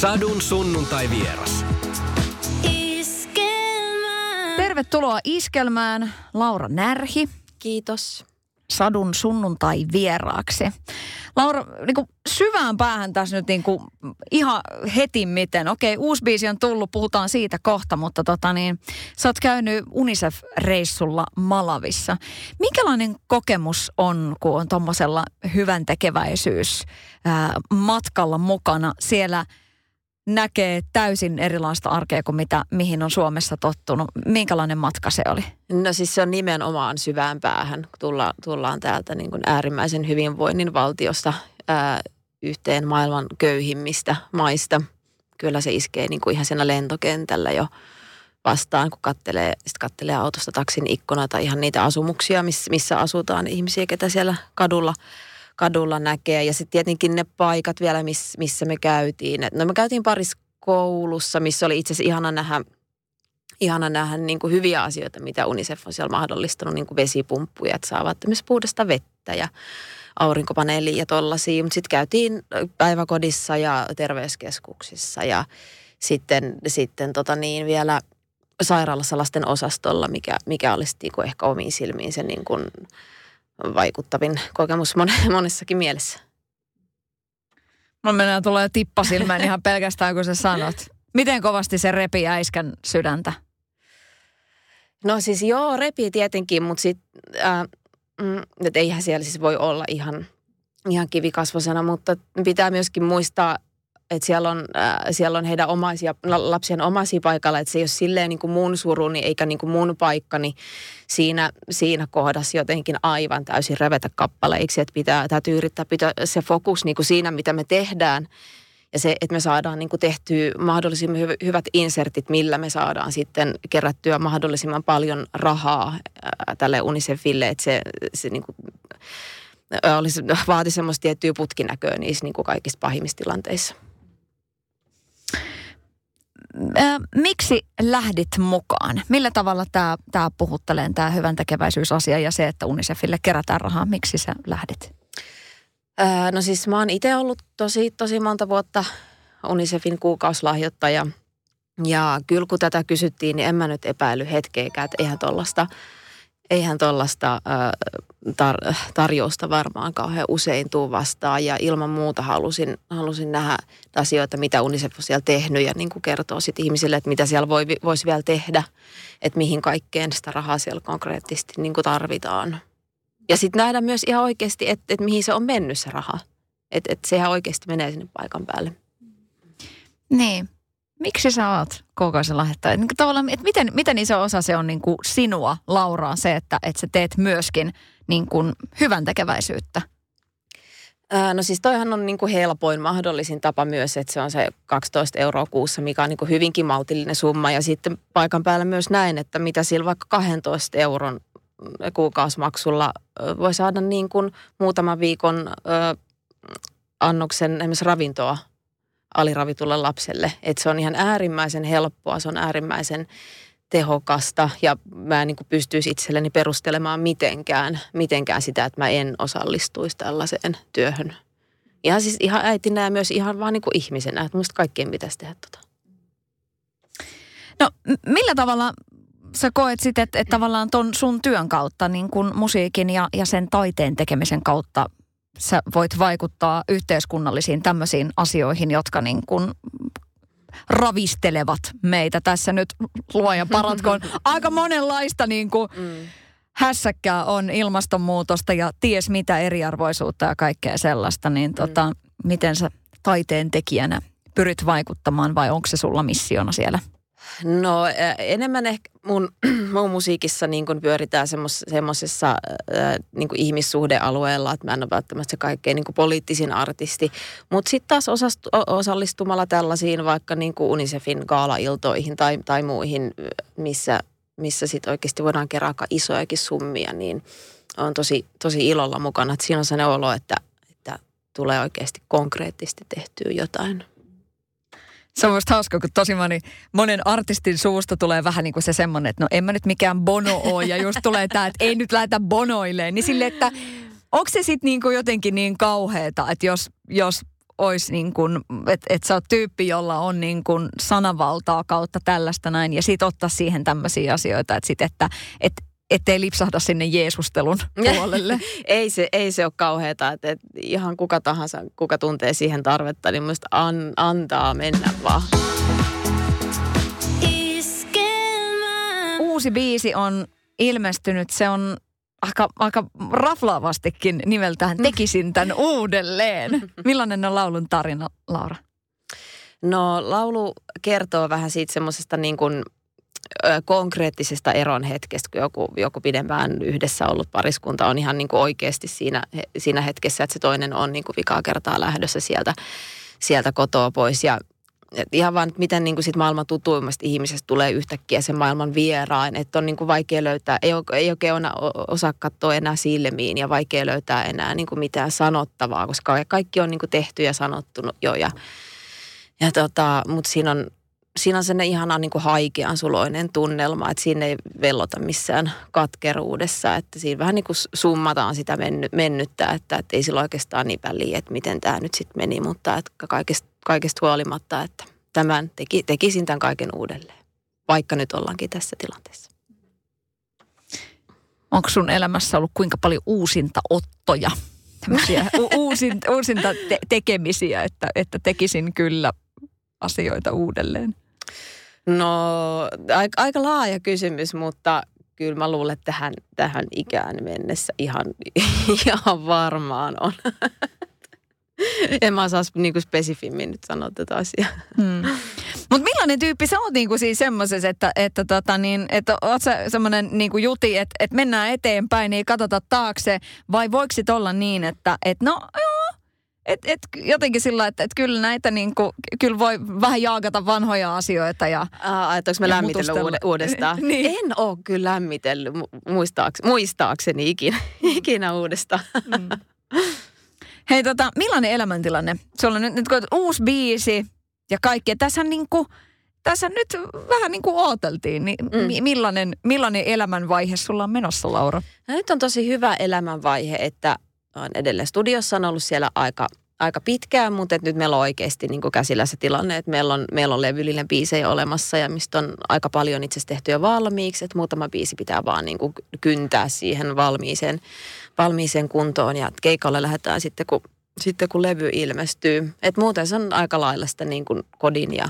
Sadun sunnuntai vieras. Tervetuloa Iskelmään, Laura Närhi. Kiitos. Sadun sunnuntai vieraaksi. Laura, niin kuin syvään päähän tässä nyt niin kuin ihan heti miten. Okei, uusi biisi on tullut, puhutaan siitä kohta, mutta tota niin, sä oot käynyt UNICEF-reissulla Malavissa. Minkälainen kokemus on, kun on tuommoisella hyvän tekeväisyys ää, matkalla mukana siellä – näkee täysin erilaista arkea kuin mitä, mihin on Suomessa tottunut. Minkälainen matka se oli? No siis se on nimenomaan syvään päähän. Tulla, tullaan täältä niin kuin äärimmäisen hyvinvoinnin valtiosta ää, yhteen maailman köyhimmistä maista. Kyllä se iskee niin kuin ihan siinä lentokentällä jo vastaan, kun kattelee, sit kattelee autosta taksin ikkuna tai ihan niitä asumuksia, missä, missä asutaan ihmisiä, ketä siellä kadulla – kadulla näkee. Ja sitten tietenkin ne paikat vielä, miss, missä me käytiin. No me käytiin parissa koulussa, missä oli itse asiassa ihana nähdä, ihana nähdä niin kuin hyviä asioita, mitä UNICEF on siellä mahdollistanut, niin kuin vesipumppuja, että saavat myös puhdasta vettä ja aurinkopaneelia ja tollaisia. Mutta sitten käytiin päiväkodissa ja terveyskeskuksissa ja sitten, sitten tota niin, vielä sairaalassa lasten osastolla, mikä, mikä olisi niin ehkä omiin silmiin se niin kuin, vaikuttavin kokemus monessakin mielessä. No mennään tulee tippa silmään ihan pelkästään, kun sä sanot. Miten kovasti se repi äiskän sydäntä? No siis joo, repi tietenkin, mutta sitten äh, mm, eihän siellä siis voi olla ihan, ihan kivikasvosena, mutta pitää myöskin muistaa että siellä on, äh, siellä on heidän omaisia, lapsien omaisia paikalla, että se ei ole silleen niin kuin mun suruni eikä niin kuin mun paikkani siinä, siinä kohdassa jotenkin aivan täysin revetä kappaleiksi, että pitää, täytyy yrittää pitää se fokus niin kuin siinä, mitä me tehdään. Ja se, että me saadaan niin kuin tehtyä mahdollisimman hyvät insertit, millä me saadaan sitten kerättyä mahdollisimman paljon rahaa äh, tälle UNICEFille, että se, se niin kuin, äh, olisi, vaati semmoista tiettyä putkinäköä niissä niin kuin kaikista pahimmissa tilanteissa miksi lähdit mukaan? Millä tavalla tämä, tämä puhuttelee, tämä hyvän tekeväisyysasia ja se, että Unicefille kerätään rahaa? Miksi sä lähdit? Ää, no siis mä oon itse ollut tosi, tosi monta vuotta Unicefin kuukauslahjoittaja. Ja kyllä kun tätä kysyttiin, niin en mä nyt epäily hetkeäkään, että eihän tuollaista eihän tuollaista tar- tarjousta varmaan kauhean usein tuu vastaan. Ja ilman muuta halusin, halusin nähdä asioita, mitä UNICEF on siellä tehnyt ja niin kuin kertoo sitten ihmisille, että mitä siellä voi, voisi vielä tehdä. Että mihin kaikkeen sitä rahaa siellä konkreettisesti niin kuin tarvitaan. Ja sitten nähdä myös ihan oikeasti, että, että mihin se on mennyt se raha. Että, että sehän oikeasti menee sinne paikan päälle. Niin miksi sä oot kokoisen lahjoittaja? Niin tavallaan, että miten, miten iso osa se on niin kuin sinua, Lauraa, se, että, että sä teet myöskin niin kuin hyvän tekeväisyyttä? No siis toihan on niin kuin helpoin mahdollisin tapa myös, että se on se 12 euroa kuussa, mikä on niin kuin hyvinkin maltillinen summa. Ja sitten paikan päällä myös näin, että mitä sillä vaikka 12 euron kuukausimaksulla voi saada niin kuin muutaman viikon annoksen esimerkiksi ravintoa aliravitulle lapselle. Että se on ihan äärimmäisen helppoa, se on äärimmäisen tehokasta ja mä en niin pystyisi itselleni perustelemaan mitenkään, mitenkään sitä, että mä en osallistuisi tällaiseen työhön. Ihan siis ihan äitinä ja myös ihan vaan niin kuin ihmisenä, että musta kaikkien pitäisi tehdä tota. No millä tavalla sä koet sitten, että, että tavallaan ton sun työn kautta, niin kuin musiikin ja, ja sen taiteen tekemisen kautta sä voit vaikuttaa yhteiskunnallisiin tämmöisiin asioihin, jotka niin kuin ravistelevat meitä tässä nyt luoja paratkoon. Aika monenlaista niin kuin mm. hässäkkää on ilmastonmuutosta ja ties mitä eriarvoisuutta ja kaikkea sellaista, niin tota, mm. miten sä taiteen tekijänä pyrit vaikuttamaan vai onko se sulla missiona siellä? No enemmän ehkä mun, mun musiikissa niin kun pyöritään semmoisessa niin ihmissuhdealueella, että mä en ole välttämättä se kaikkein niin poliittisin artisti. Mutta sitten taas osastu, osallistumalla tällaisiin vaikka niin UNICEFin gaalailtoihin tai, tai muihin, missä, missä sitten oikeasti voidaan kerää isojakin summia, niin on tosi, tosi ilolla mukana. Et siinä on sellainen olo, että, että tulee oikeasti konkreettisesti tehtyä jotain. Se on musta hauska, kun tosi moni, monen artistin suusta tulee vähän niin kuin se semmoinen, että no en mä nyt mikään bono ole ja just tulee tämä, että ei nyt lähdetä bonoilleen. Niin sille, että onko se sitten niin kuin jotenkin niin kauheeta, että jos, jos olisi niin kuin, että et sä oot tyyppi, jolla on niin kuin sanavaltaa kautta tällaista näin, ja sit ottaa siihen tämmöisiä asioita, että sit, että et, ettei lipsahda sinne Jeesustelun puolelle. ei, se, ei se ole kauheata, että, että ihan kuka tahansa, kuka tuntee siihen tarvetta, niin musta an, antaa mennä vaan. Uusi biisi on ilmestynyt, se on aika, aika raflaavastikin nimeltään Tekisin tämän uudelleen. Millainen on laulun tarina, Laura? No laulu kertoo vähän siitä semmoisesta niin kuin konkreettisesta eron hetkestä, kun joku, joku pidempään yhdessä ollut pariskunta on ihan niin kuin oikeasti siinä, siinä hetkessä, että se toinen on niin kuin vikaa kertaa lähdössä sieltä, sieltä kotoa pois. Ja et ihan vaan, miten niin kuin sit maailman tutuimmasta ihmisestä tulee yhtäkkiä sen maailman vierain. Että on niin kuin vaikea löytää, ei, ole, ei oikein osaa katsoa enää silmiin ja vaikea löytää enää niin kuin mitään sanottavaa, koska kaikki on niin kuin tehty ja sanottu jo. Ja, ja tota, mutta siinä on, siinä on sellainen ihana niin kuin haikean suloinen tunnelma, että siinä ei vellota missään katkeruudessa, että siinä vähän niin kuin summataan sitä menny, mennyttä, että, että ei sillä oikeastaan niin väliä, että miten tämä nyt sitten meni, mutta että kaikesta, kaikesta huolimatta, että tämän teki, tekisin tämän kaiken uudelleen, vaikka nyt ollaankin tässä tilanteessa. Onko sun elämässä ollut kuinka paljon uusinta ottoja, tämmöisiä uusinta, uusinta te- tekemisiä, että, että tekisin kyllä asioita uudelleen? No aika, aika laaja kysymys, mutta kyllä mä luulen, että tähän, tähän ikään mennessä ihan, ihan varmaan on. en mä osaa niinku spesifimmin nyt sanoa tätä asiaa. Hmm. Mutta millainen tyyppi sä oot niinku siis semmoisessa, että, että, tota niin, että oot sä semmoinen niinku juti, että, että mennään eteenpäin, ei katsota taakse, vai voiko sit olla niin, että, että no joo, et, et jotenkin sillä, että et kyllä näitä niin kuin, kyllä voi vähän jaagata vanhoja asioita. Ja, Ajatteleko mä lämmitellä uudestaan? niin. En ole kyllä lämmitellyt muistaaks, muistaakseni ikinä, ikinä uudestaan. Mm. Hei tota, millainen elämäntilanne? Se on nyt, nyt kun uusi biisi ja kaikki. Tässä niin kuin, tässä nyt vähän niin kuin ooteltiin, niin mm. millainen, millainen elämänvaihe sulla on menossa, Laura? No, nyt on tosi hyvä elämänvaihe, että on edelleen studiossa, on ollut siellä aika, aika pitkään, mutta nyt meillä on oikeasti niin kuin käsillä se tilanne, että meillä on, meillä on levyllinen biisejä olemassa ja mistä on aika paljon itse tehty jo valmiiksi, että muutama biisi pitää vaan niin kuin kyntää siihen valmiiseen, valmiiseen kuntoon ja keikalle lähdetään sitten, kun, sitten kun levy ilmestyy. Et muuten se on aika lailla sitä niin kuin kodin ja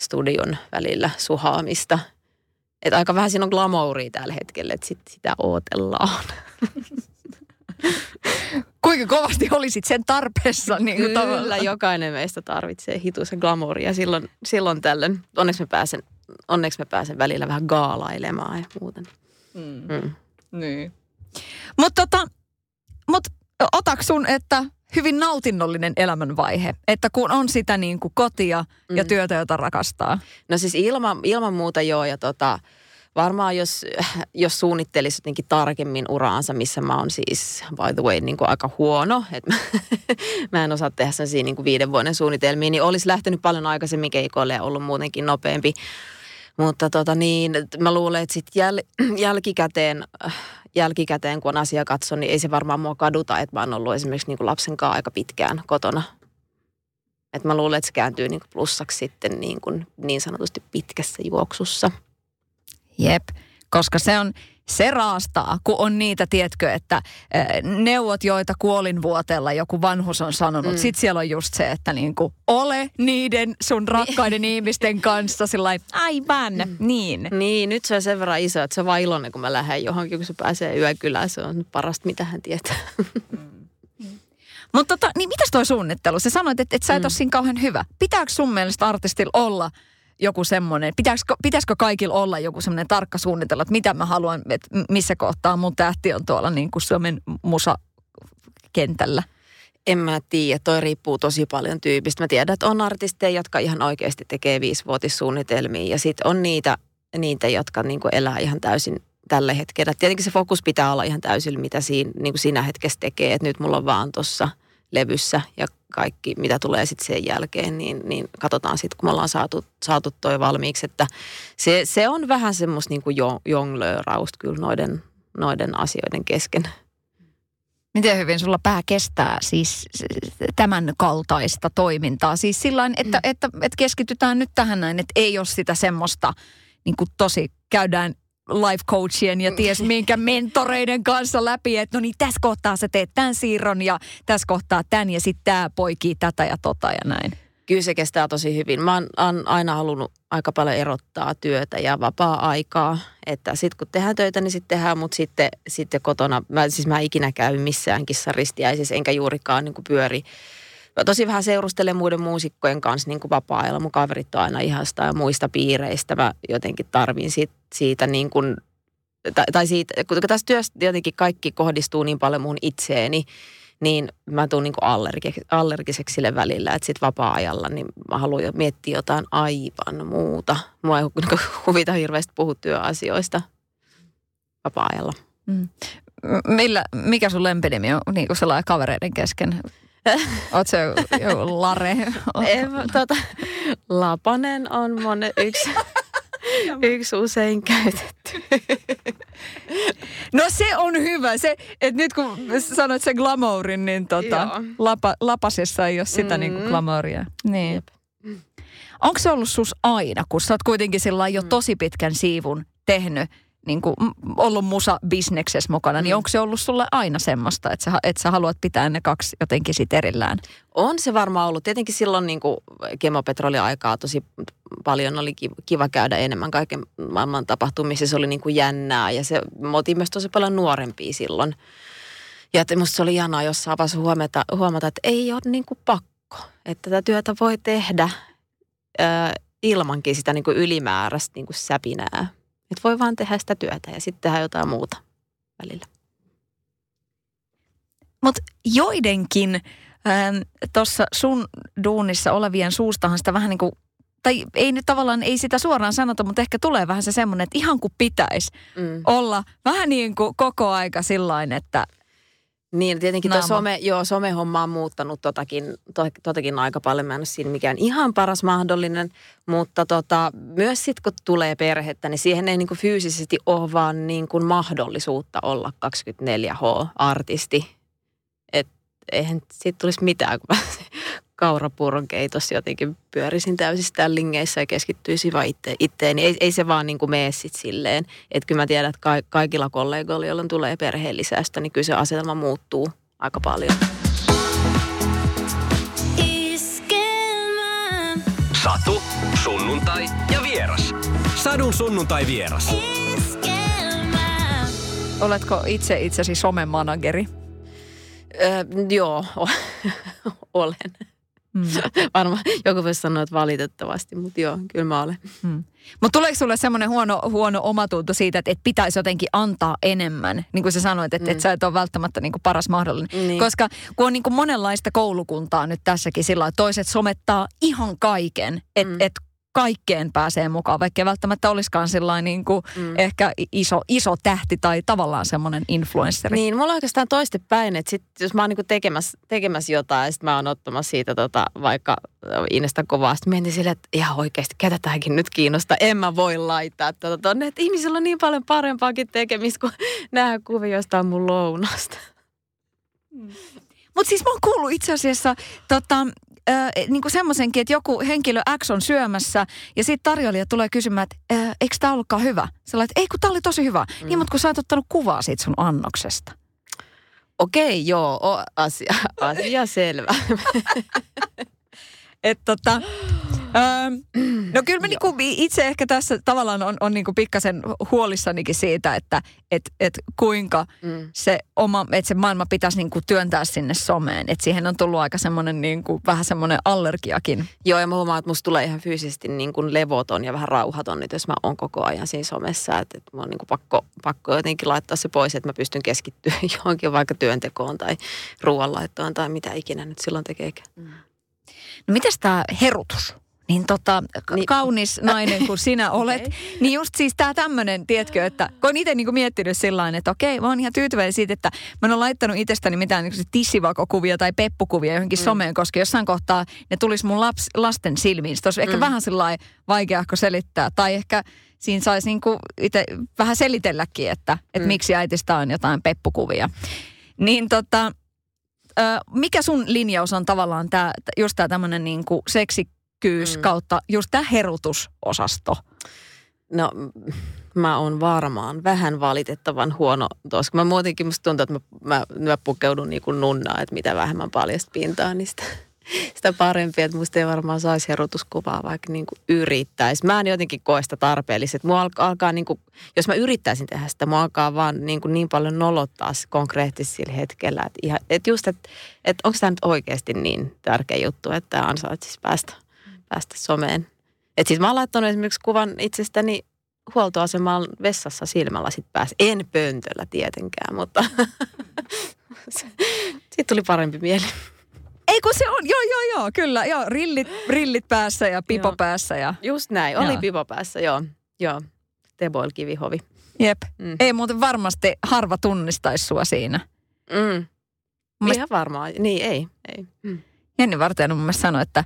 studion välillä suhaamista. Et aika vähän siinä on glamouria tällä hetkellä, että sit sitä ootellaan. Kuinka kovasti olisit sen tarpeessa? Niin kuin Kyllä, tavallaan. jokainen meistä tarvitsee hituisen glamouria silloin, silloin tällöin. Onneksi mä, pääsen, onneksi mä pääsen välillä vähän gaalailemaan ja muuten. Mm. Mm. Niin. Mutta tota, mut, otaks sun, että hyvin nautinnollinen elämänvaihe, että kun on sitä niin kuin kotia ja mm. työtä, jota rakastaa? No siis ilman, ilman muuta joo ja tota, varmaan jos, jos suunnittelisi jotenkin tarkemmin uraansa, missä mä oon siis, by the way, niin kuin aika huono, että mä, mä en osaa tehdä sellaisia niin kuin viiden vuoden suunnitelmia, niin olisi lähtenyt paljon aikaisemmin keikoille ja ollut muutenkin nopeampi. Mutta tota niin, mä luulen, että sitten jäl, jälkikäteen, jälkikäteen, kun on asia katso, niin ei se varmaan mua kaduta, että mä oon ollut esimerkiksi niin kuin lapsen kanssa aika pitkään kotona. Et mä luulen, että se kääntyy niin kuin plussaksi sitten niin, kuin niin sanotusti pitkässä juoksussa. Jep, koska se on, se raastaa, kun on niitä, tietkö, että neuvot, joita kuolinvuoteella joku vanhus on sanonut. Mm. Sitten siellä on just se, että niinku, ole niiden sun rakkaiden ihmisten kanssa sillä aivan, mm. niin. Niin, nyt se on sen verran iso, että se on vaan iloinen, kun mä lähden johonkin, kun se pääsee yökylään. Se on parasta, mitä hän tietää. Mm. Mutta tota, niin mitäs toi suunnittelu? Sä sanoit, että, että sä et mm. ole siinä kauhean hyvä. Pitääkö sun mielestä artistilla olla – joku semmoinen, pitäisikö, pitäisikö kaikilla olla joku semmoinen tarkka suunnitella, että mitä mä haluan, että missä kohtaa mun tähti on tuolla niin kuin Suomen musakentällä? En mä tiedä, toi riippuu tosi paljon tyypistä. Mä tiedän, että on artisteja, jotka ihan oikeasti tekee viisivuotissuunnitelmia ja sitten on niitä, niitä jotka niin kuin elää ihan täysin tällä hetkellä. Tietenkin se fokus pitää olla ihan täysin, mitä siinä, niin kuin siinä hetkessä tekee. että nyt mulla on vaan tuossa – levyssä ja kaikki, mitä tulee sitten sen jälkeen, niin, niin katsotaan sitten, kun me ollaan saatu, saatu toi valmiiksi, että se, se on vähän semmoista niin kuin jonglöörausta kyllä noiden, noiden asioiden kesken. Miten hyvin sulla pää kestää siis tämän kaltaista toimintaa? Siis sillä että, mm. että, että keskitytään nyt tähän näin, että ei ole sitä semmoista niin kuin tosi käydään life coachien ja ties minkä mentoreiden kanssa läpi, että no niin tässä kohtaa sä teet tämän siirron ja tässä kohtaa tämän ja sitten tämä poikii tätä ja tota ja näin. Kyllä se kestää tosi hyvin. Mä oon aina halunnut aika paljon erottaa työtä ja vapaa-aikaa. Että sitten kun tehdään töitä, niin sitten tehdään, mutta sitten, sitten kotona, mä, siis mä ikinä käy missään kissaristiäisissä, enkä juurikaan niin pyöri. Mä tosi vähän seurustelen muiden muusikkojen kanssa niin kuin vapaa-ajalla. Mun kaverit on aina ihasta ja muista piireistä. Mä jotenkin tarvin siitä, siitä niin kuin, tai, tai siitä, kun tässä työssä jotenkin kaikki kohdistuu niin paljon mun itseeni, niin mä tuun niin allergiseksi, allergiseksi sille välillä, että sitten vapaa-ajalla niin mä haluan jo miettiä jotain aivan muuta. Mua ei niin huvita hirveästi puhua työasioista vapaa-ajalla. Mm. Millä, mikä sun lempinimi on niin kuin sellainen kavereiden kesken? Se joku Lare? En, tota, Lapanen on monen yksi. Yksi usein käytetty. No se on hyvä. Se, että nyt kun sanoit sen glamourin, niin tota, lapa, lapasessa ei ole sitä mm. niin kuin glamouria. Niin. Onko se ollut sus aina, kun sä oot kuitenkin sillä jo mm. tosi pitkän siivun tehnyt, niin kuin ollut musa-bisneksessä mukana, niin mm. niin onko se ollut sulle aina semmoista, että sä, että sä haluat pitää ne kaksi jotenkin sit erillään? On se varmaan ollut. Tietenkin silloin niin kuin kemopetroli-aikaa tosi paljon oli kiva käydä enemmän kaiken maailman tapahtumissa. Se oli niin kuin jännää ja se moti myös tosi paljon nuorempia silloin. Ja että musta se oli ihanaa jossain vaiheessa huomata, huomata, että ei ole niin kuin pakko. Että tätä työtä voi tehdä ilmankin sitä niin kuin ylimääräistä niin kuin säpinää. Että voi vaan tehdä sitä työtä ja sitten tehdä jotain muuta välillä. Mutta joidenkin ähm, tuossa sun duunissa olevien suustahan sitä vähän niin kuin tai ei nyt tavallaan, ei sitä suoraan sanota, mutta ehkä tulee vähän se semmoinen, että ihan kuin pitäisi mm. olla vähän niin kuin koko aika sillain, että niin, tietenkin tuo some, joo, somehomma on muuttanut totakin, to, totakin aika paljon. Mä en ole siinä mikään ihan paras mahdollinen, mutta tota, myös sitten kun tulee perhettä, niin siihen ei niinku fyysisesti ole vaan niinku mahdollisuutta olla 24H-artisti. Et eihän siitä tulisi mitään, kun kaurapuuron keitossa jotenkin pyörisin täysistään lingeissä ja keskittyisin vaan itse, itteen. Ei, ei se vaan niin kuin mene sit silleen. Että kyllä mä tiedän, että ka- kaikilla kollegoilla, joilla tulee perheen lisästä, niin kyllä se asetelma muuttuu aika paljon. Satu, sunnuntai ja vieras. Sadun sunnuntai vieras. Oletko itse itsesi somemanageri? Öö, joo, olen. Mm. Varmaan joku voisi sanoa, että valitettavasti, mutta joo, kyllä mä olen. Mm. Mutta tuleeko sulle semmoinen huono, huono omatunto siitä, että, että pitäisi jotenkin antaa enemmän? Niin kuin sä sanoit, että, mm. että sä et ole välttämättä niin kuin paras mahdollinen. Niin. Koska kun on niin kuin monenlaista koulukuntaa nyt tässäkin sillä että toiset somettaa ihan kaiken, että mm. et kaikkeen pääsee mukaan, vaikka ei välttämättä olisikaan sellainen niin kuin mm. ehkä iso, iso tähti tai tavallaan semmoinen influenssari. Niin, mulla on oikeastaan toistepäin, että sit, jos mä oon niin tekemässä, tekemässä jotain ja sitten mä oon ottamassa siitä tota, vaikka Inesta kovasti, mietin silleen, että ihan oikeasti, ketä tämäkin nyt kiinnostaa, en mä voi laittaa tota tonne, että ihmisillä on niin paljon parempaakin tekemistä kuin nämä kuvia jostain mun lounasta. Mm. Mutta siis mä oon kuullut itse asiassa tota, äh, niin kuin semmoisenkin, että joku henkilö X on syömässä ja sitten tarjoilija tulee kysymään, että äh, eikö tämä ollutkaan hyvä? Sä että ei kun tämä oli tosi hyvä. Mm. Niin, mutta kun sä oot ottanut kuvaa siitä sun annoksesta. Okei, joo, o, asia, asia selvä. että tota, Öö, no kyllä mä niinku itse ehkä tässä tavallaan on, on niinku pikkasen huolissanikin siitä, että et, et kuinka mm. se oma, että se maailma pitäisi niinku työntää sinne someen. Että siihen on tullut aika semmoinen niinku, vähän semmoinen allergiakin. Joo ja mä huomaan, että musta tulee ihan fyysisesti niinku levoton ja vähän rauhaton, nyt jos mä oon koko ajan siinä somessa. Että et mun on niinku pakko, pakko jotenkin laittaa se pois, että mä pystyn keskittyä johonkin vaikka työntekoon tai ruoanlaittoon tai mitä ikinä nyt silloin tekeekään. Mm. No mitäs tämä herutus? Niin tota, niin, kaunis nainen kuin sinä olet. Okay. Niin just siis tämä tämmöinen, tiedätkö, että kun itse niinku miettinyt sillä että okei, mä oon ihan tyytyväinen siitä, että mä en ole laittanut itsestäni mitään niinku tissivakokuvia tai peppukuvia johonkin mm. someen, koska jossain kohtaa ne tulisi mun laps, lasten silmiin. Se olisi mm. ehkä vähän sillä vaikeahko selittää. Tai ehkä siinä saisi niinku itse vähän selitelläkin, että, että mm. miksi äitistä on jotain peppukuvia. Niin tota, mikä sun linjaus on tavallaan tää, just tämä tämmöinen niinku seksikkyys mm. kautta just tämä herutusosasto? No mä oon varmaan vähän valitettavan huono tuossa. Mä muutenkin musta tuntuu, että mä, mä, mä pukeudun niin kuin nunnaa, että mitä vähemmän paljasta pintaa, niin sitä, sitä parempi. Että musta ei varmaan saisi herotuskuvaa, vaikka niin kuin yrittäisi. Mä en jotenkin koe sitä tarpeellisesti. Mua alkaa, alkaa niin kuin, jos mä yrittäisin tehdä sitä, mua alkaa vaan niin, kuin niin paljon nolottaa konkreettisesti sillä hetkellä. Että, ihan, että just, että, että onko tämä nyt oikeasti niin tärkeä juttu, että tämä ansaitsisi päästä, päästä someen. Et siis mä oon laittanut esimerkiksi kuvan itsestäni huoltoaseman vessassa silmälasit päässä. En pöntöllä tietenkään, mutta siitä tuli parempi mieli. Ei kun se on, joo joo joo, kyllä, joo, rillit, rillit päässä ja pipo joo. päässä. Ja... Just näin, oli joo. pipo päässä, joo, joo. Teboil kivihovi. Jep, mm. ei muuten varmasti harva tunnistaisi sua siinä. Mm. Ihan varmaan, niin ei, ei. Mm. Jenni Vartijainen mun mielestä sanoi, että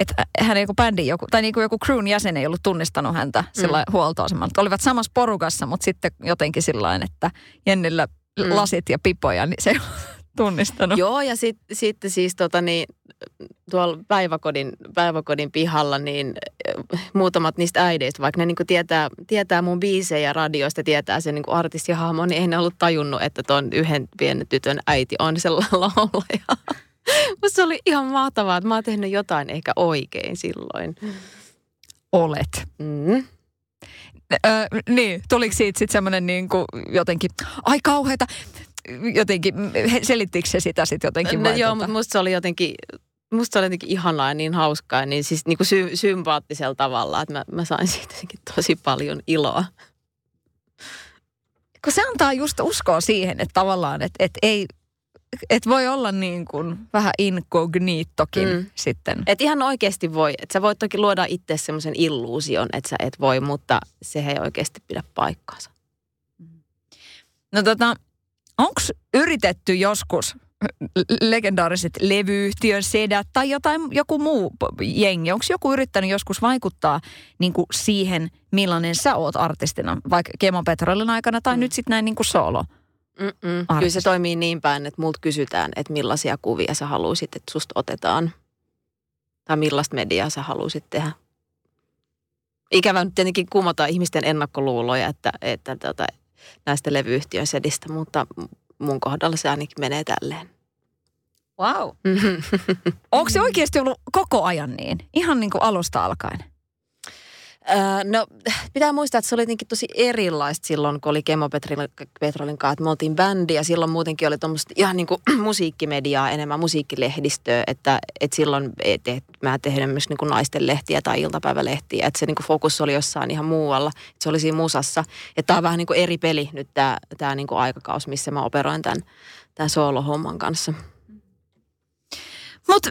että hän joku bändi, joku, tai niin kuin joku crewn jäsen ei ollut tunnistanut häntä sillä mm. huoltoasemalla. Olivat samassa porukassa, mutta sitten jotenkin sillä että Jennillä mm. lasit ja pipoja, niin se ei tunnistanut. Joo, ja sitten sit siis tota niin, tuolla päiväkodin, päiväkodin pihalla, niin äh, muutamat niistä äideistä, vaikka ne niin tietää, tietää mun biisejä radioista, tietää sen niin artistihahmo, niin ei ne ollut tajunnut, että tuon yhden pienen tytön äiti on se laulaja. Musta se oli ihan mahtavaa, että mä oon tehnyt jotain ehkä oikein silloin. Olet. Mm. Ö, niin, tuliko siitä sitten semmoinen niin kuin jotenkin, ai kauheita, jotenkin, selittikö se sitä sitten jotenkin? No, joo, tota? mutta musta se oli jotenkin, musta se oli jotenkin ihanaa ja niin hauskaa ja niin siis niin kuin sy- sympaattisella tavalla, että mä, mä sain siitä tosi paljon iloa. Kun se antaa just uskoa siihen, että tavallaan, että, että ei, et voi olla niin kuin vähän inkognitokin mm. sitten. Et ihan oikeasti voi. Et sä voit toki luoda itse semmoisen illuusion, että sä et voi, mutta se ei oikeasti pidä paikkaansa. No tota, onko yritetty joskus legendaariset levyyhtiön sedät tai jotain, joku muu jengi, onko joku yrittänyt joskus vaikuttaa niin kuin siihen, millainen sä oot artistina, vaikka Kemo Petrolin aikana tai mm. nyt sitten näin niin kuin solo? Kyllä se toimii niin päin, että multa kysytään, että millaisia kuvia sä haluaisit, että susta otetaan. Tai millaista mediaa sä haluaisit tehdä. Ikävä nyt tietenkin kumota ihmisten ennakkoluuloja, että, että tota, näistä levyyhtiön sedistä, mutta mun kohdalla se ainakin menee tälleen. Wow. Onko se oikeasti ollut koko ajan niin? Ihan niin kuin alusta alkaen? No pitää muistaa, että se oli jotenkin tosi erilaista silloin, kun oli Kemo Petrolin kanssa, me oltiin bändi ja silloin muutenkin oli tuommoista ihan niin kuin musiikkimediaa, enemmän musiikkilehdistöä, että, että silloin et, et, mä tehnyt myös niin kuin naisten lehtiä tai iltapäivälehtiä, että se niin kuin fokus oli jossain ihan muualla, että se oli siinä musassa. Että tämä on vähän niin kuin eri peli nyt tämä, tämä niin kuin aikakaus, missä mä operoin tämän, tämän soolohomman kanssa. Mutta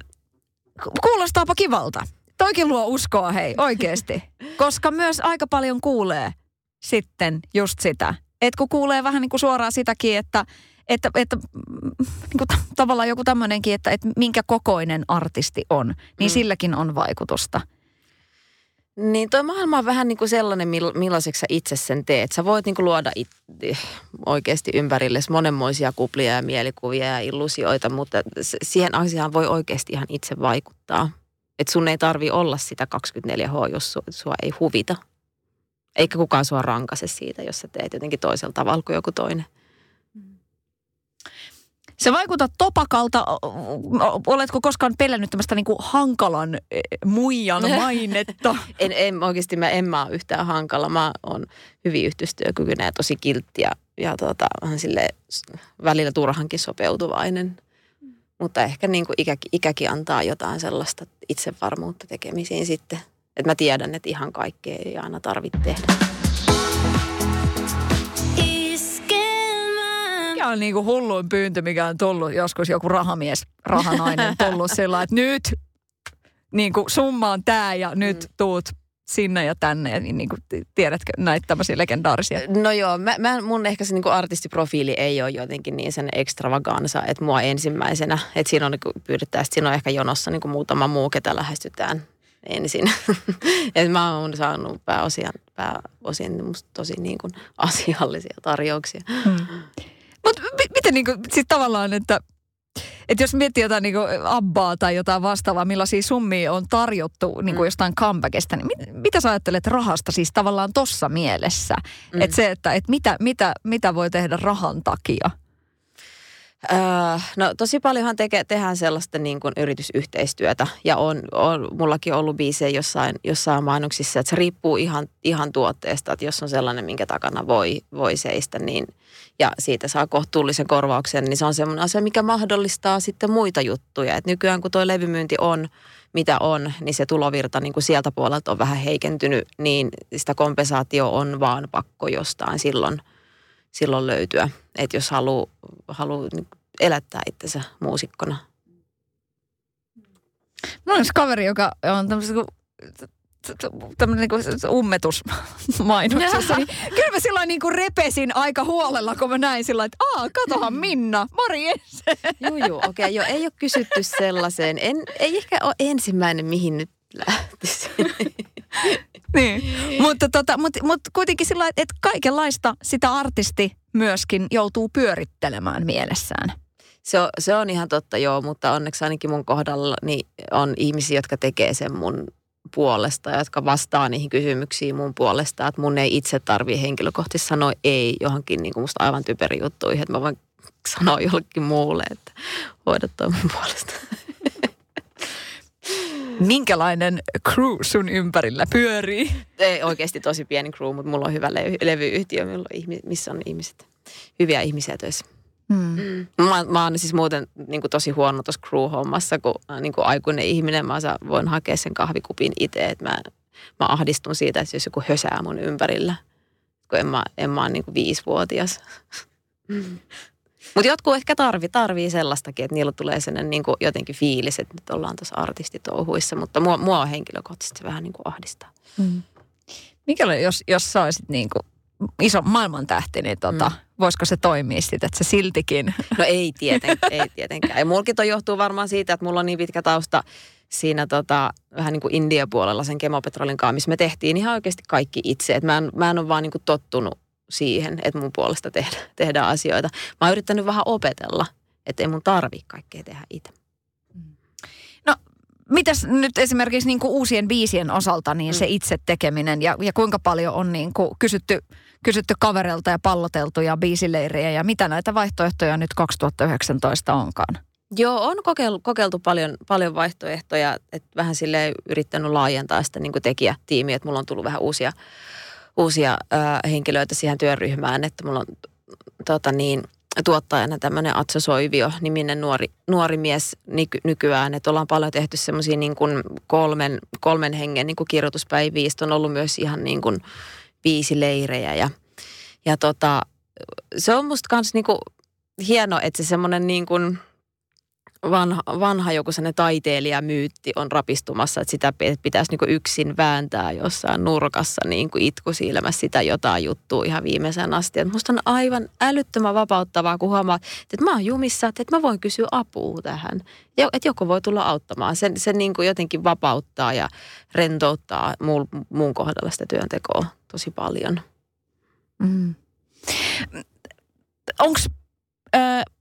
kuulostaapa kivalta toikin luo uskoa hei, oikeasti. Koska myös aika paljon kuulee sitten just sitä. Että kun kuulee vähän niin kuin suoraan sitäkin, että, että, että niin kuin tavallaan joku tämmöinenkin, että, että minkä kokoinen artisti on, niin mm. silläkin on vaikutusta. Niin toi maailma on vähän niin kuin sellainen, millaiseksi sä itse sen teet. Sä voit niin kuin luoda it, oikeasti ympärillesi monenmoisia kuplia ja mielikuvia ja illusioita, mutta siihen asiaan voi oikeasti ihan itse vaikuttaa. Että sun ei tarvi olla sitä 24H, jos sua, sua ei huvita. Eikä kukaan sua rankase siitä, jos sä teet jotenkin toisella tavalla kuin joku toinen. Se vaikuttaa topakalta. Oletko koskaan pelännyt tämmöistä niinku hankalan e, muijan mainetta? en, en, oikeasti mä en mä ole yhtään hankala. Mä oon hyvin yhteistyökykyinen ja tosi kiltti ja, ja tota, sille välillä turhankin sopeutuvainen. Mutta ehkä niin kuin ikäkin, ikäkin antaa jotain sellaista itsevarmuutta tekemisiin sitten. Että mä tiedän, että ihan kaikkea ei aina tarvitse tehdä. Mikä on niin kuin hulluin pyyntö, mikä on tullut joskus joku rahamies, rahanainen tullut sillä että nyt niin kuin summa on tämä ja nyt mm. tuut sinne ja tänne, niin, niin kuin, tiedätkö näitä tämmöisiä legendaarisia? No joo, mä, mä, mun ehkä se niin kuin artistiprofiili ei ole jotenkin niin sen extravagansa, että mua ensimmäisenä, että siinä on niin pyydetään, siinä on ehkä jonossa niin kuin muutama muu, ketä lähestytään ensin. että mä oon saanut pääosin, pääosin tosi niin kuin asiallisia tarjouksia. Hmm. Mutta mitä miten niin kuin, sit tavallaan, että että jos miettii jotain niin kuin Abbaa tai jotain vastaavaa, millaisia summia on tarjottu niin kuin mm. jostain comebackista, niin mit, mitä sä ajattelet rahasta siis tavallaan tossa mielessä? Mm. Että se, että et mitä, mitä, mitä voi tehdä rahan takia? Öö, no tosi paljonhan teke, tehdään sellaista niin kuin yritysyhteistyötä ja on, on mullakin ollut biisejä jossain, jossain mainoksissa, että se riippuu ihan, ihan tuotteesta, että jos on sellainen, minkä takana voi, voi seistä niin, ja siitä saa kohtuullisen korvauksen, niin se on semmoinen asia, mikä mahdollistaa sitten muita juttuja. Et nykyään kun tuo levymyynti on, mitä on, niin se tulovirta niin kuin sieltä puolelta on vähän heikentynyt, niin sitä kompensaatio on vaan pakko jostain silloin – silloin löytyä. Että jos haluaa haluu niin elättää itsensä muusikkona. Mulla on kaveri, joka on tämmöisessä tämmöinen niin ummetusmainoksessa, niin kyllä mä silloin niin kuin repesin aika huolella, kun mä näin sillä että aa, katohan Minna, morjens. Joo, joo, okei, okay, joo, ei ole kysytty sellaiseen. En, ei ehkä ole ensimmäinen, mihin nyt lähtisin. niin. mutta, tota, mutta, mutta kuitenkin sillä että kaikenlaista sitä artisti myöskin joutuu pyörittelemään mielessään. Se on, se on ihan totta, joo, mutta onneksi ainakin mun kohdalla niin on ihmisiä, jotka tekee sen mun puolesta jotka vastaa niihin kysymyksiin mun puolesta. Että mun ei itse tarvii henkilökohtaisesti sanoa ei johonkin niin kuin musta aivan typeri juttuihin, että mä voin sanoa jollekin muulle, että hoida toi mun puolesta. Minkälainen crew sun ympärillä pyörii? Ei oikeasti tosi pieni crew, mutta mulla on hyvä levy, levyyhtiö, missä on ihmiset, hyviä ihmisiä töissä. Hmm. Mä, mä oon siis muuten niin kuin tosi huono tuossa crew-hommassa, kun äh, niin kuin aikuinen ihminen mä voin hakea sen kahvikupin itse, että mä, mä ahdistun siitä, että jos joku hösää mun ympärillä, kun en mä, en mä ole niin kuin viisivuotias. Hmm. Mutta jotkut ehkä tarvii, tarvii sellaistakin, että niillä tulee sellainen niin kuin jotenkin fiilis, että nyt ollaan tuossa artistitouhuissa, mutta mua, mua henkilökohtaisesti vähän niin kuin ahdistaa. Mm. Mikä jos, jos sä olisit niin kuin iso maailmantähti, niin tota, mm. voisiko se toimia sitten, että se siltikin? No ei tietenkään, ei tietenkään. Ja mulkin toi johtuu varmaan siitä, että mulla on niin pitkä tausta siinä tota, vähän niin kuin India-puolella sen kemopetrolin kanssa, missä me tehtiin ihan oikeasti kaikki itse. Et mä, en, mä en ole vaan niin kuin tottunut siihen, että mun puolesta tehdä, tehdään asioita. Mä oon yrittänyt vähän opetella, että ei mun tarvi kaikkea tehdä itse. No, mitäs nyt esimerkiksi niin kuin uusien biisien osalta, niin mm. se itse tekeminen ja, ja kuinka paljon on niin kuin kysytty, kysytty kavereilta ja palloteltuja biisileirejä ja mitä näitä vaihtoehtoja nyt 2019 onkaan? Joo, on kokeiltu, kokeiltu paljon, paljon vaihtoehtoja, että vähän sille yrittänyt laajentaa sitä niin tekijätiimiä, että mulla on tullut vähän uusia uusia äh, henkilöitä siihen työryhmään, että mulla on tota niin, tuottajana tämmöinen Atso Soivio, niminen nuori, nuori mies nyky, nykyään, että ollaan paljon tehty semmoisia niin kolmen, kolmen hengen niin kirjoituspäiviä, on ollut myös ihan niin kuin viisi leirejä ja, ja tota, se on musta kans niin kuin hieno, että se semmoinen niin kuin – vanha, vanha joku sellainen taiteilijamyytti on rapistumassa, että sitä pitäisi niin yksin vääntää jossain nurkassa niin kuin silmässä sitä jotain juttua ihan viimeisen asti. Et musta on aivan älyttömän vapauttavaa, kun huomaa, että mä oon jumissa, että mä voin kysyä apua tähän. Että joku voi tulla auttamaan. Se, se niin kuin jotenkin vapauttaa ja rentouttaa muun, muun kohdalla sitä työntekoa tosi paljon. Mm. Onko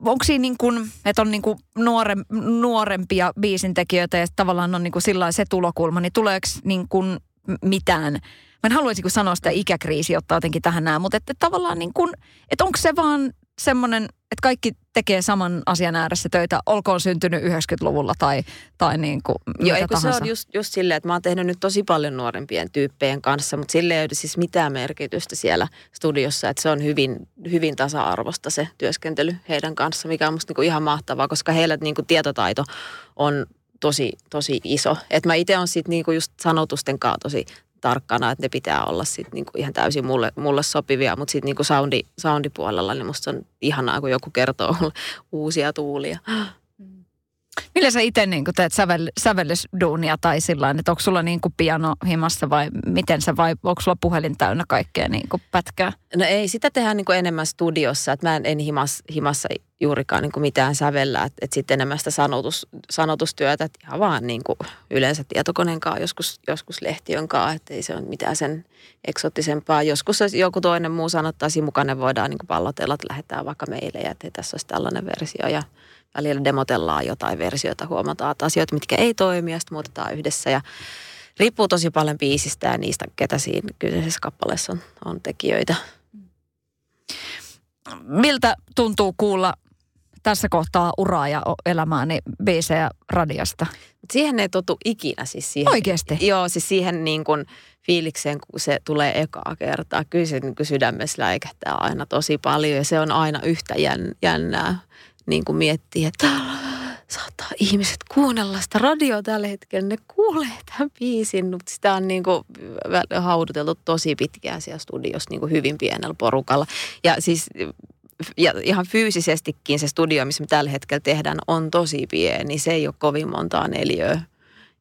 onko siinä niin kuin, että on niin kuin nuore, nuorempia biisintekijöitä ja tavallaan on niin kuin se tulokulma, niin tuleeko niin kuin mitään, mä en haluaisi sanoa sitä ikäkriisi ottaa jotenkin tähän näin, mutta että tavallaan niin kuin, että onko se vaan semmoinen, että kaikki tekee saman asian ääressä töitä, olkoon syntynyt 90-luvulla tai, tai niin kuin Joo, eikö se on just, just silleen, että mä oon tehnyt nyt tosi paljon nuorempien tyyppien kanssa, mutta sille ei ole siis mitään merkitystä siellä studiossa, että se on hyvin, hyvin tasa-arvosta se työskentely heidän kanssa, mikä on musta niin kuin ihan mahtavaa, koska heillä niin kuin tietotaito on tosi, tosi iso. Että mä itse on sitten niinku just sanotusten kanssa tosi tarkkana, että ne pitää olla sit niinku ihan täysin mulle, mulle sopivia, mutta sitten niinku soundi, soundipuolella niin musta on ihanaa, kun joku kertoo uusia tuulia. Millä sä itse niin teet sävel, sävellysduunia tai sillä että onko sulla niin piano himassa vai miten sä vai onko sulla puhelin täynnä kaikkea niin pätkää? No ei, sitä tehdään niin enemmän studiossa, että mä en, en himas, himassa juurikaan niin mitään sävellä, että, että sitten enemmän sitä sanotus, sanotustyötä, että ihan vaan niin yleensä tietokoneen kanssa, joskus, joskus lehtiön kanssa, että ei se ole mitään sen eksottisempaa. Joskus joku toinen muu sanottaisi mukaan, ne voidaan niin pallotella, että lähdetään vaikka meille ja että tässä olisi tällainen versio ja välillä demotellaan jotain versiota, huomataan että asioita, mitkä ei toimi ja sitten muutetaan yhdessä ja riippuu tosi paljon biisistä ja niistä, ketä siinä kyseisessä kappaleessa on, on tekijöitä. Miltä tuntuu kuulla tässä kohtaa uraa ja elämääni biisejä radiosta? Siihen ei totu ikinä siis siihen. Oikeasti? Joo, siis siihen niin kuin fiilikseen, kun se tulee ekaa kertaa. Kyllä se niin kuin sydämessä läikähtää aina tosi paljon ja se on aina yhtä jännää niin kuin miettiä, että saattaa ihmiset kuunnella sitä radioa tällä hetkellä. Ne kuulee tämän biisin, mutta sitä on niin kuin hauduteltu tosi pitkään siellä studiossa niin kuin hyvin pienellä porukalla. Ja siis ja ihan fyysisestikin se studio, missä me tällä hetkellä tehdään, on tosi pieni. Se ei ole kovin montaa neliöä.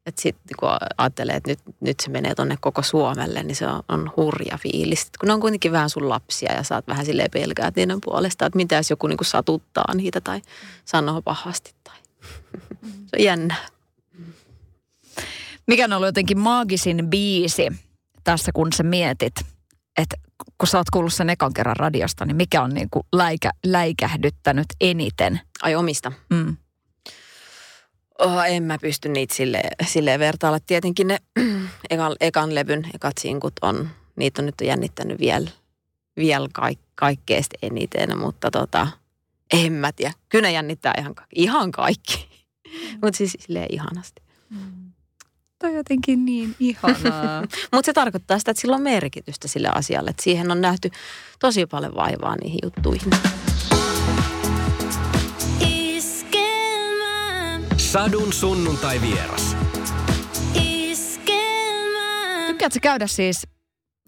Että sitten kun ajattelee, että nyt, nyt se menee tonne koko Suomelle, niin se on, on hurja fiilis. kun ne on kuitenkin vähän sun lapsia ja saat vähän silleen pelkää niiden puolesta, että mitä jos joku niin satuttaa niitä tai sanoo pahasti. Tai. se on jännä. Mikä on ollut jotenkin maagisin biisi tässä, kun sä mietit, että kun sä oot kuullut sen ekan kerran radiosta, niin mikä on niin kuin läikä, läikähdyttänyt eniten? Ai omista? Mm. Oh, en mä pysty niitä silleen, silleen vertailla. Tietenkin ne ekan, ekan levyn, ekat sinkut on, niitä on nyt jännittänyt vielä, vielä kaik, kaikkeesta eniten, mutta tota, en mä tiedä. Kyllä ne jännittää ihan, ihan kaikki, mm. mutta siis silleen ihanasti. Mm. Toi jotenkin niin ihanaa. mutta se tarkoittaa sitä, että sillä on merkitystä sille asialle, että siihen on nähty tosi paljon vaivaa niihin juttuihin. Sadun sunnuntai vieras. Tykkäätkö käydä siis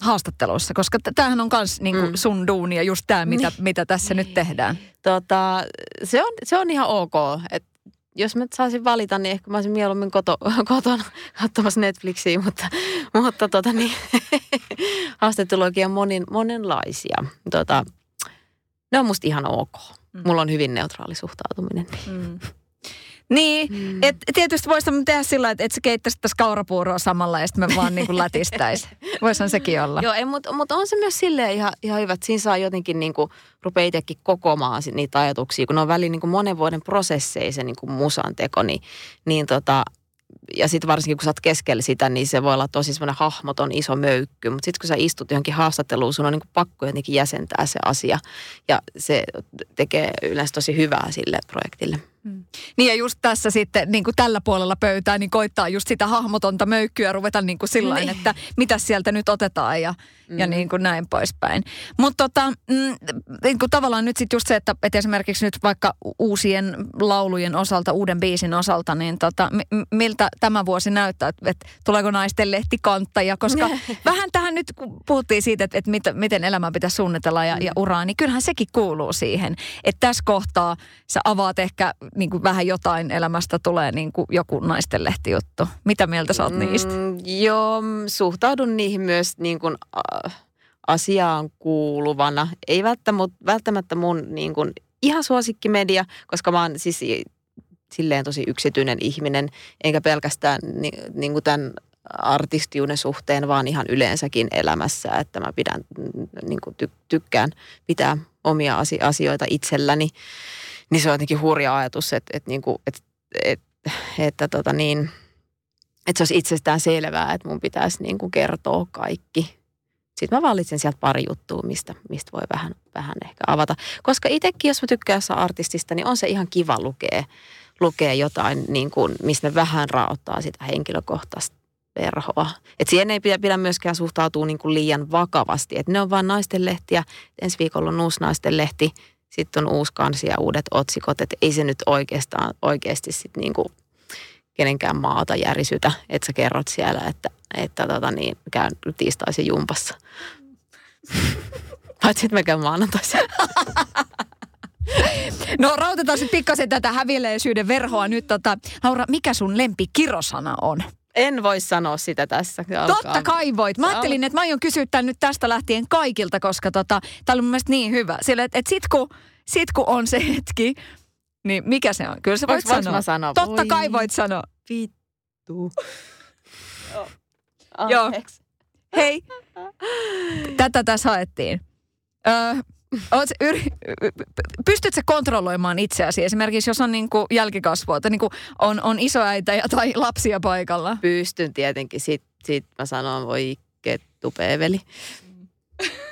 haastatteluissa, koska tämähän on myös niinku mm. sun duunia, just tämä, mitä, niin. mitä tässä nyt tehdään. Tota, se, on, se on ihan ok. Et jos mä saisin valita, niin ehkä mä olisin mieluummin koto, kotona katsomassa Netflixiä, mutta, mutta tota, niin, haastatteluakin on monin, monenlaisia. Tota, ne on musta ihan ok. Mm. Mulla on hyvin neutraali suhtautuminen. Niin. Mm. Niin, mm. et tietysti voisi tehdä sillä että et sä keittäisit tässä kaurapuuroa samalla ja sitten me vaan niin kuin lätistäis. Voisihan sekin olla. Joo, mutta mut on se myös silleen ihan, ihan hyvä, että siinä saa jotenkin niin kuin, rupeaa itsekin kokomaan niitä ajatuksia, kun ne on väliin niin kuin monen vuoden prosesseja se niin kuin musan teko, niin, niin tota, ja sitten varsinkin kun sä oot keskellä sitä, niin se voi olla tosi semmoinen hahmoton iso möykky. Mutta sitten kun sä istut johonkin haastatteluun, sun on niin pakko jotenkin jäsentää se asia. Ja se tekee yleensä tosi hyvää sille projektille. Mm. Niin ja just tässä sitten niin kuin tällä puolella pöytää, niin koittaa just sitä hahmotonta möykkyä ruveta niin kuin sillain, niin. että mitä sieltä nyt otetaan ja, mm. ja niin kuin näin poispäin. Mutta tota, mm, niin kuin tavallaan nyt sitten just se, että, että esimerkiksi nyt vaikka uusien laulujen osalta, uuden biisin osalta, niin tota, miltä tämä vuosi näyttää, että, että tuleeko naisten lehtikanttaja, koska vähän tähän nyt kun puhuttiin siitä, että, että mit, miten elämää pitäisi suunnitella ja, mm. ja uraa, niin kyllähän sekin kuuluu siihen, että tässä kohtaa sä avaat ehkä niin kuin vähän jotain elämästä tulee niin kuin joku naistenlehtijuttu. Mitä mieltä sä oot mm, niistä? Mm, joo, suhtaudun niihin myös niin kuin, äh, asiaan kuuluvana. Ei välttämättä, välttämättä mun niin kuin, ihan suosikkimedia, koska mä oon siis silleen tosi yksityinen ihminen, enkä pelkästään ni, niin kuin tämän artistiuden suhteen, vaan ihan yleensäkin elämässä, että mä pidän, niin kuin ty, tykkään pitää omia asioita itselläni niin se on jotenkin hurja ajatus, että, että, niin kuin, että, että, että, tota niin, että se olisi itsestään selvää, että mun pitäisi niin kuin kertoa kaikki. Sitten mä valitsen sieltä pari juttua, mistä, mistä voi vähän, vähän ehkä avata. Koska itsekin, jos mä tykkään artistista, niin on se ihan kiva lukea, lukea jotain, niin kuin, mistä ne vähän raottaa sitä henkilökohtaista verhoa. Et siihen ei pidä, pidä myöskään suhtautua niin kuin liian vakavasti. Et ne on vain naisten lehtiä. Ensi viikolla on uusi naisten lehti sitten on uusi kansi ja uudet otsikot, että ei se nyt oikeastaan oikeasti sitten niinku kenenkään maata järisytä, että sä kerrot siellä, että, että tota niin, käyn tiistaisin jumpassa. Paitsi sitten mä käyn maanantaisin. No rautetaan sitten pikkasen tätä hävileisyyden verhoa nyt. Tota, Laura, mikä sun lempikirosana on? En voi sanoa sitä tässä. Alkaa. Totta kai voit. Mä ajattelin, että mä aion kysyä tämän nyt tästä lähtien kaikilta, koska tota, tää oli mun mielestä niin hyvä. Sillä, että et sit, kun, sit kun on se hetki, niin mikä se on? Kyllä sä voit voinko sanoa. sanoa? Totta Voi kai voit sanoa. Vittu. Joo. Anteeksi. Hei, tätä tässä haettiin. Öö, oot, yri, pystytkö kontrolloimaan itseäsi? Esimerkiksi jos on niinku jälkikasvua, tai niinku on, on isoäitä tai lapsia paikalla. Pystyn tietenkin. Sitten sit mä sanon, voi kettu peeveli.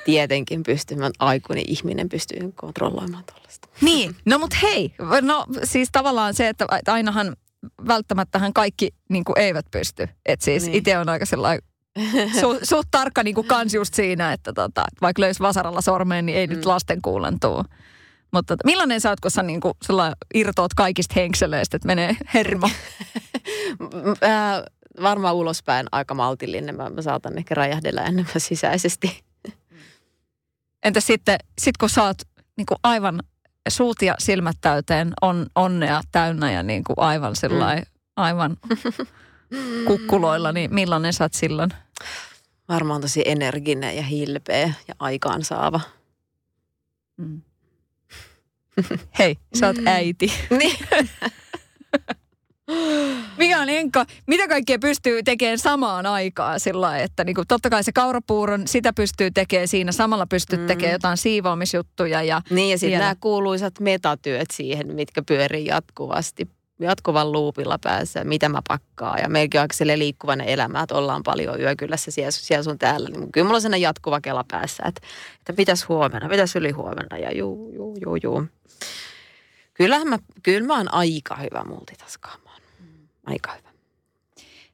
Tietenkin pystyn. Mä aikuinen ihminen pystyy kontrolloimaan tuollaista. Niin, no mut hei, no siis tavallaan se, että että ainahan välttämättähän kaikki niin kuin eivät pysty. Että siis Niin. niin. itse on aika sellainen su, suht tarkka niin kuin kans just siinä, että tota, vaikka löysi vasaralla sormeen, niin ei mm. nyt lasten kuulen tuu. Mutta millainen sä oot, kun sä niin kuin, irtoat kaikista henkseleistä, että menee hermo? Äh, varmaan ulospäin aika maltillinen. Mä, mä saatan ehkä räjähdellä enemmän sisäisesti. Entä sitten, sit kun sä oot niin kuin aivan suut ja silmät täyteen, on onnea täynnä ja niin kuin aivan sellainen, aivan kukkuloilla, niin millainen sä oot silloin? Varmaan tosi energinen ja hilpeä ja aikaansaava. Mm. Hei, sä oot äiti. Niin. Mikä on enka? Mitä kaikkea pystyy tekemään samaan aikaan sillä lailla, että niinku, totta kai se kaurapuuron, sitä pystyy tekemään siinä. Samalla pystyy Mm. mm. tekemään jotain siivoamisjuttuja ja Niin ja sitten nämä kuuluisat metatyöt siihen, mitkä pyörii jatkuvasti jatkuvan luupilla päässä, mitä mä pakkaan. Ja meilläkin on aika liikkuvainen elämä, että ollaan paljon yökylässä siellä, siellä sun täällä. Niin kyllä mulla on sellainen jatkuva kela päässä, että, että pitäisi huomenna, pitäisi yli huomenna ja juu, juu, juu, juu. Kyllähän mä, kyllä mä oon aika hyvä multitaskaamaan. Aika hyvä.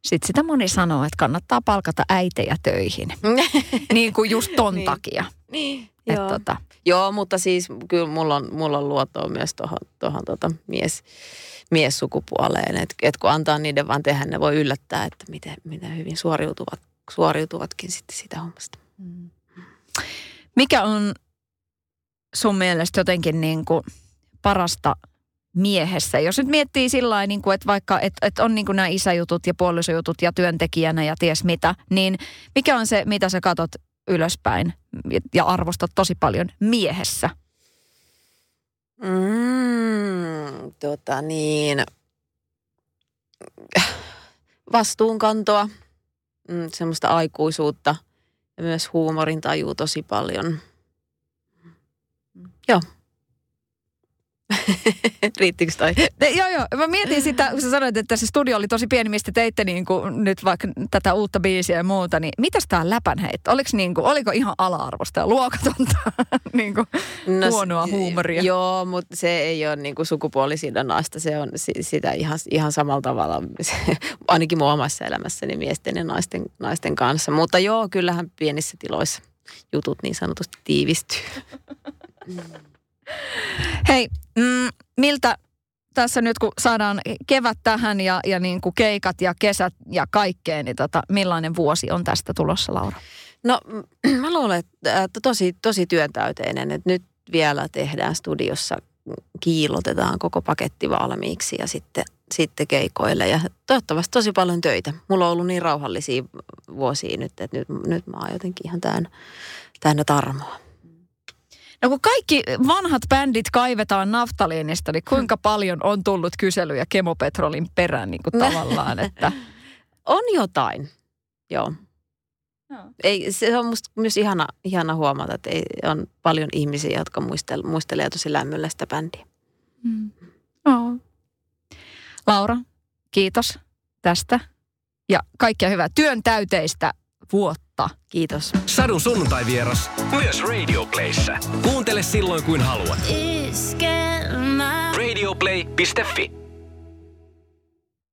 sitten sitä moni sanoo, että kannattaa palkata äitejä töihin. niin kuin just ton Niin. takia. niin, Et joo. tota, Joo, mutta siis kyllä mulla on, mulla on luottoa myös tuohon tota mies, miessukupuoleen. Että et kun antaa niiden vaan tehdä, ne voi yllättää, että miten, miten hyvin suoriutuvat, suoriutuvatkin sitten sitä hommasta. mikä on sun mielestä jotenkin niin kuin parasta miehessä? Jos nyt miettii sillä niin että vaikka et, et on niin kuin nämä isäjutut ja puolisojutut ja työntekijänä ja ties mitä, niin mikä on se, mitä sä katot ylöspäin ja arvostat tosi paljon miehessä? Mm, tota niin, vastuunkantoa, mm, semmoista aikuisuutta ja myös huumorin tajuu tosi paljon. Joo. Riittikö toi? Ne, joo, joo. Mä mietin sitä, kun sä sanoit, että se studio oli tosi pieni, mistä teitte niin kuin nyt vaikka tätä uutta biisiä ja muuta, niin mitäs tää läpänheitto? Oliko, niin kuin, oliko ihan ala-arvosta ja luokatonta niin kuin huonoa s- huumoria? Joo, mutta se ei ole niinku sukupuolisidonnaista. Se on si- sitä ihan, ihan samalla tavalla, ainakin mun omassa elämässäni miesten ja naisten, naisten kanssa. Mutta joo, kyllähän pienissä tiloissa jutut niin sanotusti tiivistyy. Hei, mm, miltä tässä nyt kun saadaan kevät tähän ja, ja niin kuin keikat ja kesät ja kaikkea, niin tota, millainen vuosi on tästä tulossa, Laura? No mä luulen, että että tosi, tosi työntäyteinen, että nyt vielä tehdään studiossa, kiilotetaan koko paketti valmiiksi ja sitten, sitten keikoille ja toivottavasti tosi paljon töitä. Mulla on ollut niin rauhallisia vuosia nyt, että nyt, nyt mä oon jotenkin ihan täynnä, täynnä tarmoa. No kun kaikki vanhat bändit kaivetaan naftaliinista, niin kuinka paljon on tullut kyselyjä kemopetrolin perään niin kuin tavallaan, että... On jotain, joo. Joo. Ei, se on musta myös ihana, ihana huomata, että ei, on paljon ihmisiä, jotka muistel, muistelee tosi lämmöllä sitä bändiä. Mm. Oh. Laura, kiitos tästä ja kaikkea hyvää työn täyteistä vuotta. Kiitos. Sadun sunnuntai vieras myös Radio Playssä. Kuuntele silloin kuin haluat. Iskelmä. Radioplay.fi